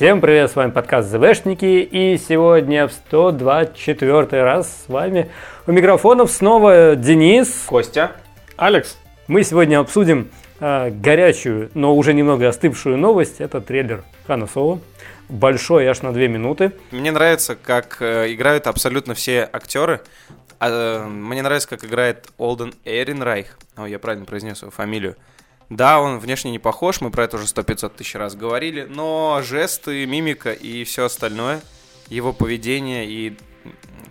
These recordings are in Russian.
Всем привет, с вами подкаст ЗВшники, и сегодня в 124 раз с вами у микрофонов снова Денис, Костя, Алекс. Мы сегодня обсудим э, горячую, но уже немного остывшую новость. Это трейлер Хана Соло. Большой, аж на две минуты. Мне нравится, как э, играют абсолютно все актеры. А, э, мне нравится, как играет Олден Эренрайх. О, я правильно произнес его фамилию. Да, он внешне не похож, мы про это уже сто 500 тысяч раз говорили, но жесты, мимика и все остальное, его поведение и,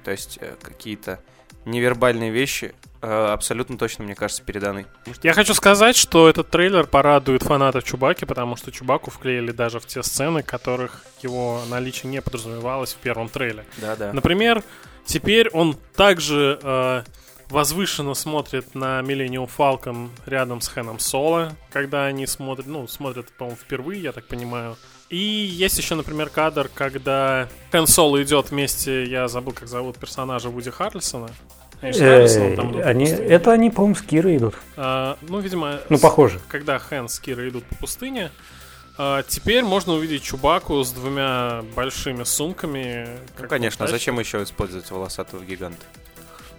то есть, э, какие-то невербальные вещи э, абсолютно точно, мне кажется, переданы. Я хочу сказать, что этот трейлер порадует фанатов Чубаки, потому что Чубаку вклеили даже в те сцены, которых его наличие не подразумевалось в первом трейлере. Да, да. Например, теперь он также э, возвышенно смотрит на Millennium Falcon рядом с Хэном Соло, когда они смотрят, ну, смотрят, по-моему, впервые, я так понимаю. И есть еще, например, кадр, когда Хэн Соло идет вместе, я забыл, как зовут персонажа Вуди Харрельсона. Э, они, это они, по-моему, с Кирой идут. А, ну, видимо... Ну, похоже. Когда Хэн с Кирой идут по пустыне, а, теперь можно увидеть Чубаку с двумя большими сумками. Ну, конечно, зачем еще использовать волосатого гиганта?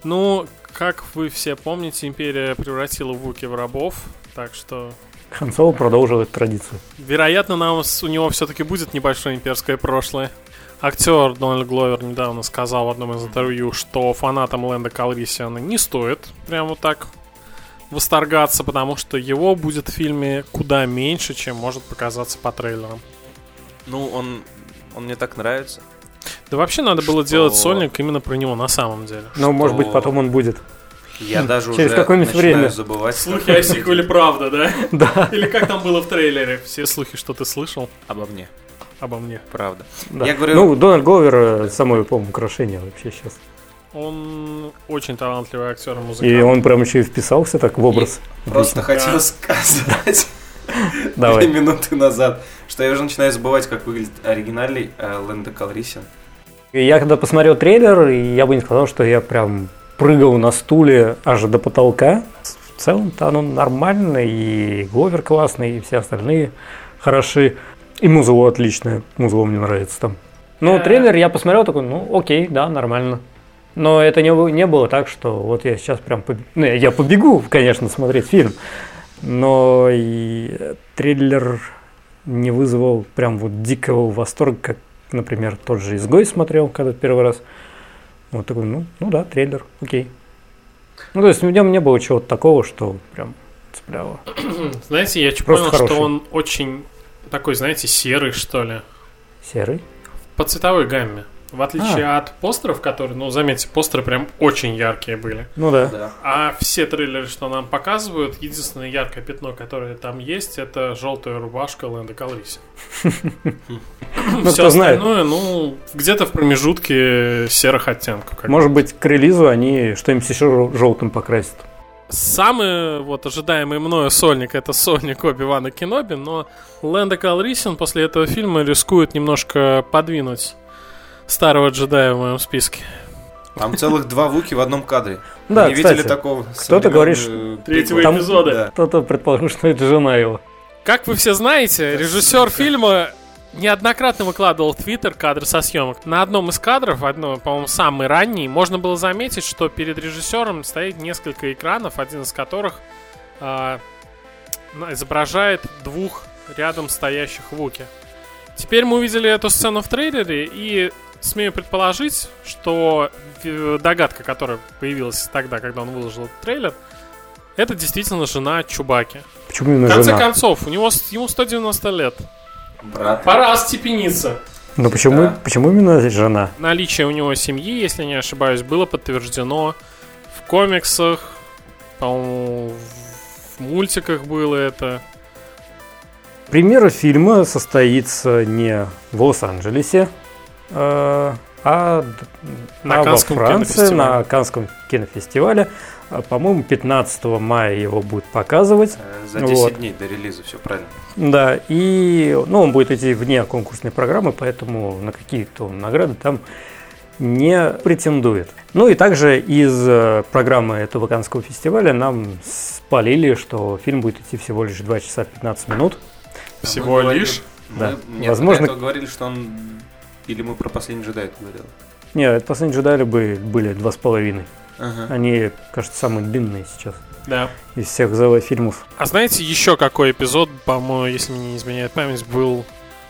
Ну, как вы все помните, Империя превратила Вуки в рабов, так что... Хан Соло продолжил эту традицию. Вероятно, нам, у него все-таки будет небольшое имперское прошлое. Актер Дональд Гловер недавно сказал в одном из интервью, что фанатам Лэнда Калрисиана не стоит прямо так восторгаться, потому что его будет в фильме куда меньше, чем может показаться по трейлерам. Ну, он, он мне так нравится. Да вообще надо было что... делать сольник именно про него на самом деле. Ну, что... может быть, потом он будет. Я даже Через уже какое-нибудь время. забывать. Слухи о сиквеле правда, да? Да. Или как там было в трейлере? Все слухи, что ты слышал? Обо мне. Обо мне. Правда. Да. Я говорю... Ну, Дональд Говер э, самое, по-моему, украшение вообще сейчас. Он очень талантливый актер и музыкант. И он прям еще и вписался так в образ. Просто хотел да. сказать две минуты назад, что я уже начинаю забывать, как выглядит оригинальный э, Лэнда Калрисин. Я когда посмотрел трейлер, я бы не сказал, что я прям прыгал на стуле аж до потолка. В целом-то оно нормально, и Говер классный, и все остальные хороши. И музыка отличная, музыка мне нравится там. Но yeah. трейлер я посмотрел такой, ну окей, да, нормально. Но это не, не было так, что вот я сейчас прям побегу. Ну, я побегу, конечно, смотреть фильм. Но и трейлер не вызвал прям вот дикого восторга, как, например, тот же «Изгой» смотрел когда первый раз. Вот такой, ну, ну да, трейлер, окей. Ну, то есть в нем не было чего-то такого, что прям цепляло. Знаете, я Просто понял, хороший. что он очень такой, знаете, серый, что ли. Серый? По цветовой гамме. В отличие а. от постеров, которые, ну, заметьте, постеры прям очень яркие были. Ну да. да. А все трейлеры, что нам показывают, единственное яркое пятно, которое там есть, это желтая рубашка Лэнда Калриси. Ну, Все остальное, ну, где-то в промежутке серых оттенков. Может быть, к релизу они что-нибудь еще желтым покрасят. Самый вот ожидаемый мною сольник это сольник Оби Вана Кеноби, но Лэнда Калрисин после этого фильма рискует немножко подвинуть старого джедая в моем списке. Там целых два Вуки в одном кадре. Да, не кстати, видели такого. Кто-то говорит, третьего там, эпизода. Да. Кто-то предположил, что это жена его. Как вы все знаете, режиссер фильма неоднократно выкладывал в Твиттер кадры со съемок. На одном из кадров, одно, по-моему, самый ранний, можно было заметить, что перед режиссером стоит несколько экранов, один из которых э, изображает двух рядом стоящих Вуки. Теперь мы увидели эту сцену в трейлере, и смею предположить, что догадка, которая появилась тогда, когда он выложил этот трейлер, это действительно жена Чубаки. Почему именно В конце жена? концов, у него ему 190 лет. Брат. Пора остепениться. Но почему, да. почему именно жена? Наличие у него семьи, если не ошибаюсь, было подтверждено в комиксах, по-моему, в мультиках было это. Премьера фильма состоится не в Лос-Анджелесе, Э, а на во Франции на Канском кинофестивале. А, по-моему, 15 мая его будут показывать. Э, за 10 вот. дней до релиза, все правильно. Да, и ну, он будет идти вне конкурсной программы, поэтому на какие-то награды там не претендует. Ну и также из э, программы этого Канского фестиваля нам спалили, что фильм будет идти всего лишь 2 часа 15 минут. Всего лишь? Да. Мы, нет, Возможно- говорили, что он... Или мы про последний джедай говорили. Не, это последние джедаи бы были два с половиной. Ага. Они, кажется, самые длинные сейчас Да. из всех ЗВ фильмов. А знаете, еще какой эпизод, по-моему, если мне не изменяет память, был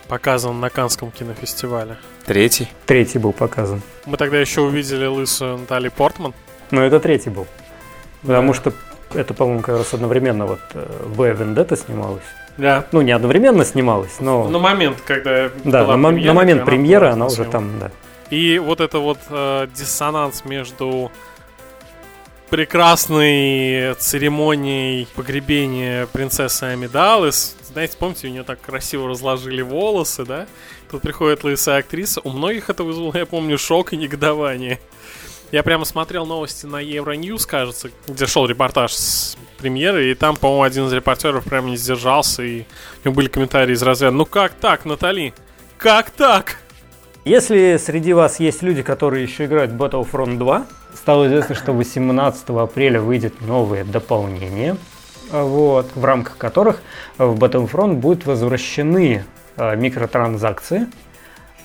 показан на Канском кинофестивале? Третий. Третий был показан. Мы тогда еще увидели лысую Натали Портман. Но это третий был. Потому Да. что это, по-моему, как раз одновременно вот э, В Вендетта снималась. Да. Ну, не одновременно снималась, но... На момент, когда да, была на, премьера, на момент она премьеры она уже там, да. И вот это вот э, диссонанс между прекрасной церемонией погребения принцессы Амидалы. Знаете, помните, у нее так красиво разложили волосы, да? Тут приходит лысая актриса. У многих это вызвало, я помню, шок и негодование. Я прямо смотрел новости на Евроньюз, кажется, где шел репортаж с премьеры, и там, по-моему, один из репортеров прямо не сдержался, и у него были комментарии из разряда «Ну как так, Натали? Как так?» Если среди вас есть люди, которые еще играют в Battlefront 2, стало известно, что 18 апреля выйдет новое дополнение, а, вот, в рамках которых в Battlefront будут возвращены а, микротранзакции,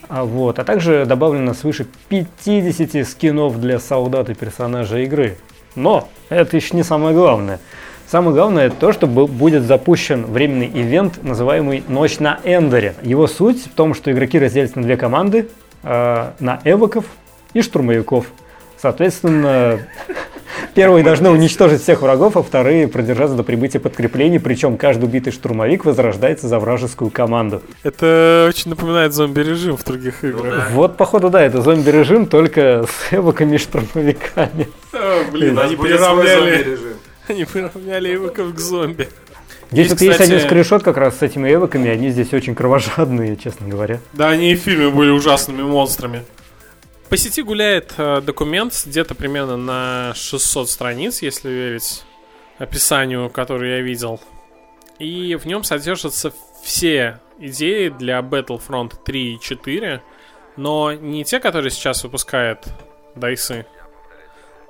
вот, а также добавлено свыше 50 скинов для солдат и персонажей игры. Но это еще не самое главное. Самое главное то, что бу- будет запущен временный ивент, называемый «Ночь на Эндере». Его суть в том, что игроки разделятся на две команды, э, на эвоков и штурмовиков. Соответственно, первые должны уничтожить всех врагов, а вторые продержаться до прибытия подкреплений, причем каждый убитый штурмовик возрождается за вражескую команду. Это очень напоминает зомби-режим в других играх. Вот, походу, да, это зомби-режим только с эвоками штурмовиками. блин, они приравняли, они приравняли эвоков к зомби. Здесь вот есть один скриншот как раз с этими эвоками, они здесь очень кровожадные, честно говоря. Да, они и в фильме были ужасными монстрами. По сети гуляет э, документ где-то примерно на 600 страниц, если верить описанию, которое я видел. И в нем содержатся все идеи для Battlefront 3 и 4, но не те, которые сейчас выпускает Дайсы,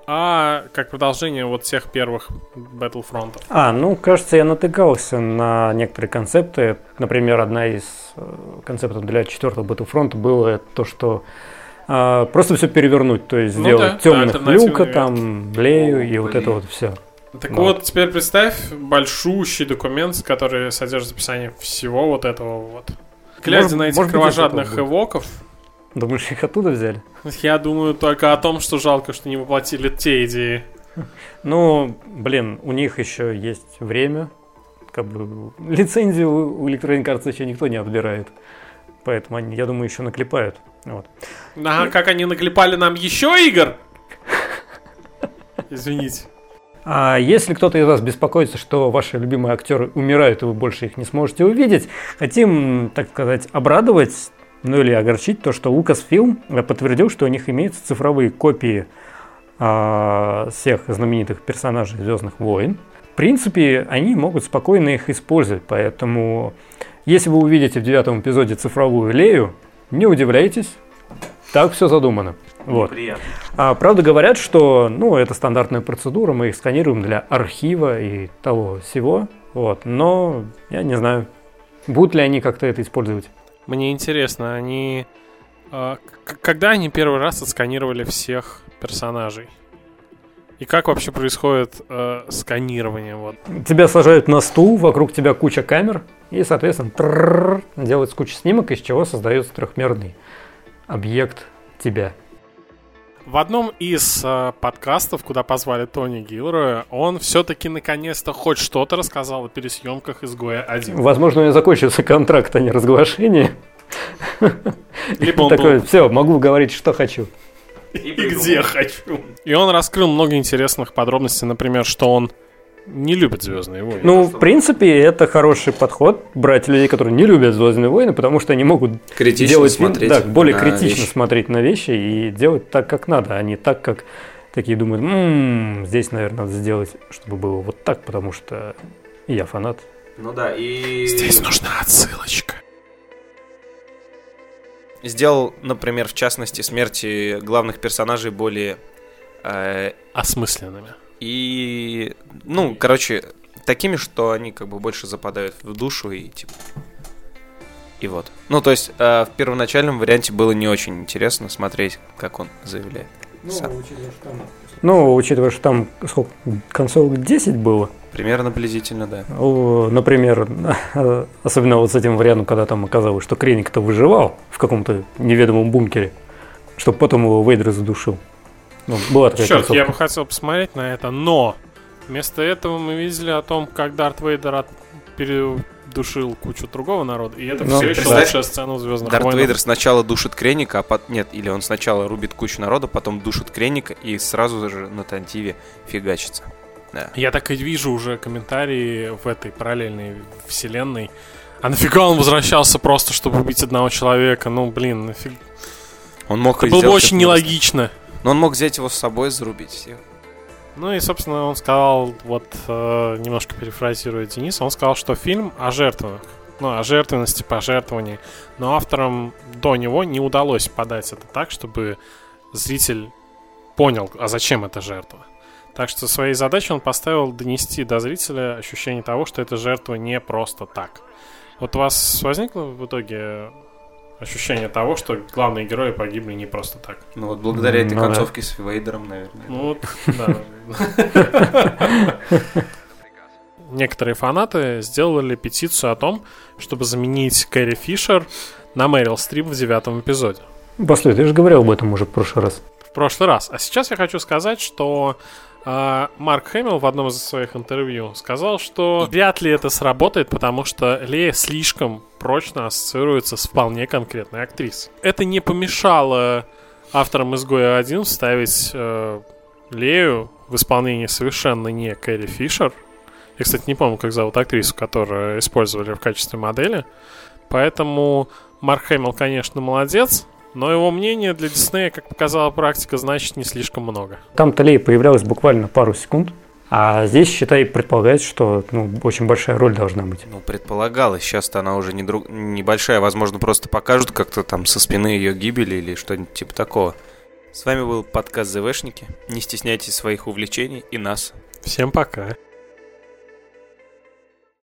а как продолжение вот тех первых Battlefront. А, ну, кажется, я натыкался на некоторые концепты. Например, одна из э, концептов для четвертого Battlefront было то, что а, просто все перевернуть, то есть Ну сделать да, темных да, люка, там, Блею и О, вот блин. это вот все. Так Ну. вот, теперь представь большущий документ, который содержит описание всего вот этого вот. Глядя Может- на этих может быть, кровожадных эвоков, Думаешь, их оттуда взяли? я думаю только о том, что жалко, что не воплотили те идеи. Ну, блин, у них еще есть время. Как бы лицензию у Electronic Arts еще никто не отбирает. Поэтому они, я думаю, еще наклепают. Вот. Ага, как они наклепали нам еще игр? Извините. А если кто-то из вас беспокоится, что ваши любимые актеры умирают, и вы больше их не сможете увидеть, хотим, так сказать, обрадовать, ну или огорчить то, что Lucasfilm подтвердил, что у них имеются цифровые копии а, всех знаменитых персонажей Звездных войн. В принципе, они могут спокойно их использовать, поэтому если вы увидите в девятом эпизоде цифровую Лею, не удивляйтесь, так все задумано. Вот. А, правда говорят, что ну, это стандартная процедура, мы их сканируем для архива и того всего. Вот. Но я не знаю, будут ли они как-то это использовать. Мне интересно, они... а, когда они первый раз отсканировали всех персонажей? И как вообще происходит э, сканирование? Вот. Тебя сажают на стул, вокруг тебя куча камер, и, соответственно, трррр, делается куча снимок, из чего создается трехмерный объект тебя. В одном из э, подкастов, куда позвали Тони Гилроя, он все-таки наконец-то хоть что-то рассказал о пересъемках изгоя 1. Возможно, у меня закончился контракт, а не разглашение. Либо он Такой, все, могу говорить, что хочу. и где хочу. И он раскрыл много интересных подробностей, например, что он не любит Звездные войны. Ну, в принципе, это хороший подход брать людей, которые не любят Звездные войны, потому что они могут Критично делать смотреть да, более на критично вещи. смотреть на вещи и делать так, как надо, а не так, как такие думают, «М, здесь, наверное, надо сделать, чтобы было вот так, потому что я фанат. Ну да, и... Здесь нужна отсылочка. Сделал, например, в частности, смерти главных персонажей более... э, Осмысленными. И... Ну, короче, такими, что они как бы больше западают в душу и типа... И вот. Ну, то есть, э, в первоначальном варианте было не очень интересно смотреть, как он заявляет. Сам. Ну, учитывая, что там сколько, концовок 10 было, Примерно приблизительно, да. О, Например, особенно вот с этим вариантом, когда там оказалось, что Креник-то выживал в каком-то неведомом бункере, чтобы потом его Вейдер задушил. Ну, была такая Черт, концовка. я бы хотел посмотреть на это, но вместо этого мы видели о том, как Дарт Вейдер от- передушил кучу другого народа, и это Ну, все еще лучшая сцена в Звездных Дарт войнах. Вейдер сначала душит Креника, а пот- нет, или он сначала рубит кучу народа, потом душит Креника и сразу же на Тантиве фигачится. Да. Я так и вижу уже комментарии в этой параллельной вселенной. А нафига он возвращался просто, чтобы убить одного человека? Ну, блин, нафиг. Он мог Это было бы очень нелогично. Но он мог взять его с собой, зарубить всех. Ну и, собственно, он сказал, вот э, немножко перефразируя Дениса, он сказал, что фильм о жертвах. Ну, о жертвенности, пожертвовании. Но авторам до него не удалось подать это так, чтобы зритель понял, а зачем эта жертва. Так что своей задачей он поставил донести до зрителя ощущение того, что эта жертва не просто так. Вот у вас возникло в итоге ощущение того, что главные герои погибли не просто так? Ну вот благодаря этой Ну да. концовке с Вейдером, наверное. Ну вот, да. Некоторые фанаты сделали петицию о том, чтобы заменить Кэрри Фишер на Мэрил Стрип в девятом эпизоде. После, ты же говорил об этом уже в прошлый раз. В прошлый раз. А сейчас я хочу сказать, что э, Марк Хэмилл в одном из своих интервью сказал, что вряд ли это сработает, потому что Лея слишком прочно ассоциируется с вполне конкретной актрисой. Это не помешало авторам «Изгоя 1» вставить э, Лею в исполнении совершенно не Кэрри Фишер. Я, кстати, не помню, как зовут актрису, которую использовали в качестве модели. Поэтому Марк Хэмилл, конечно, молодец, но его мнение для Диснея, как показала практика, значит не слишком много. Там Талей появлялась буквально пару секунд, а здесь, считай, предполагается, что ну, очень большая роль должна быть. Ну, предполагалось. Сейчас-то она уже не друг... небольшая. Возможно, просто покажут как-то там со спины ее гибели или что-нибудь типа такого. С вами был подкаст ЗВшники. Не стесняйтесь своих увлечений и нас. Всем пока.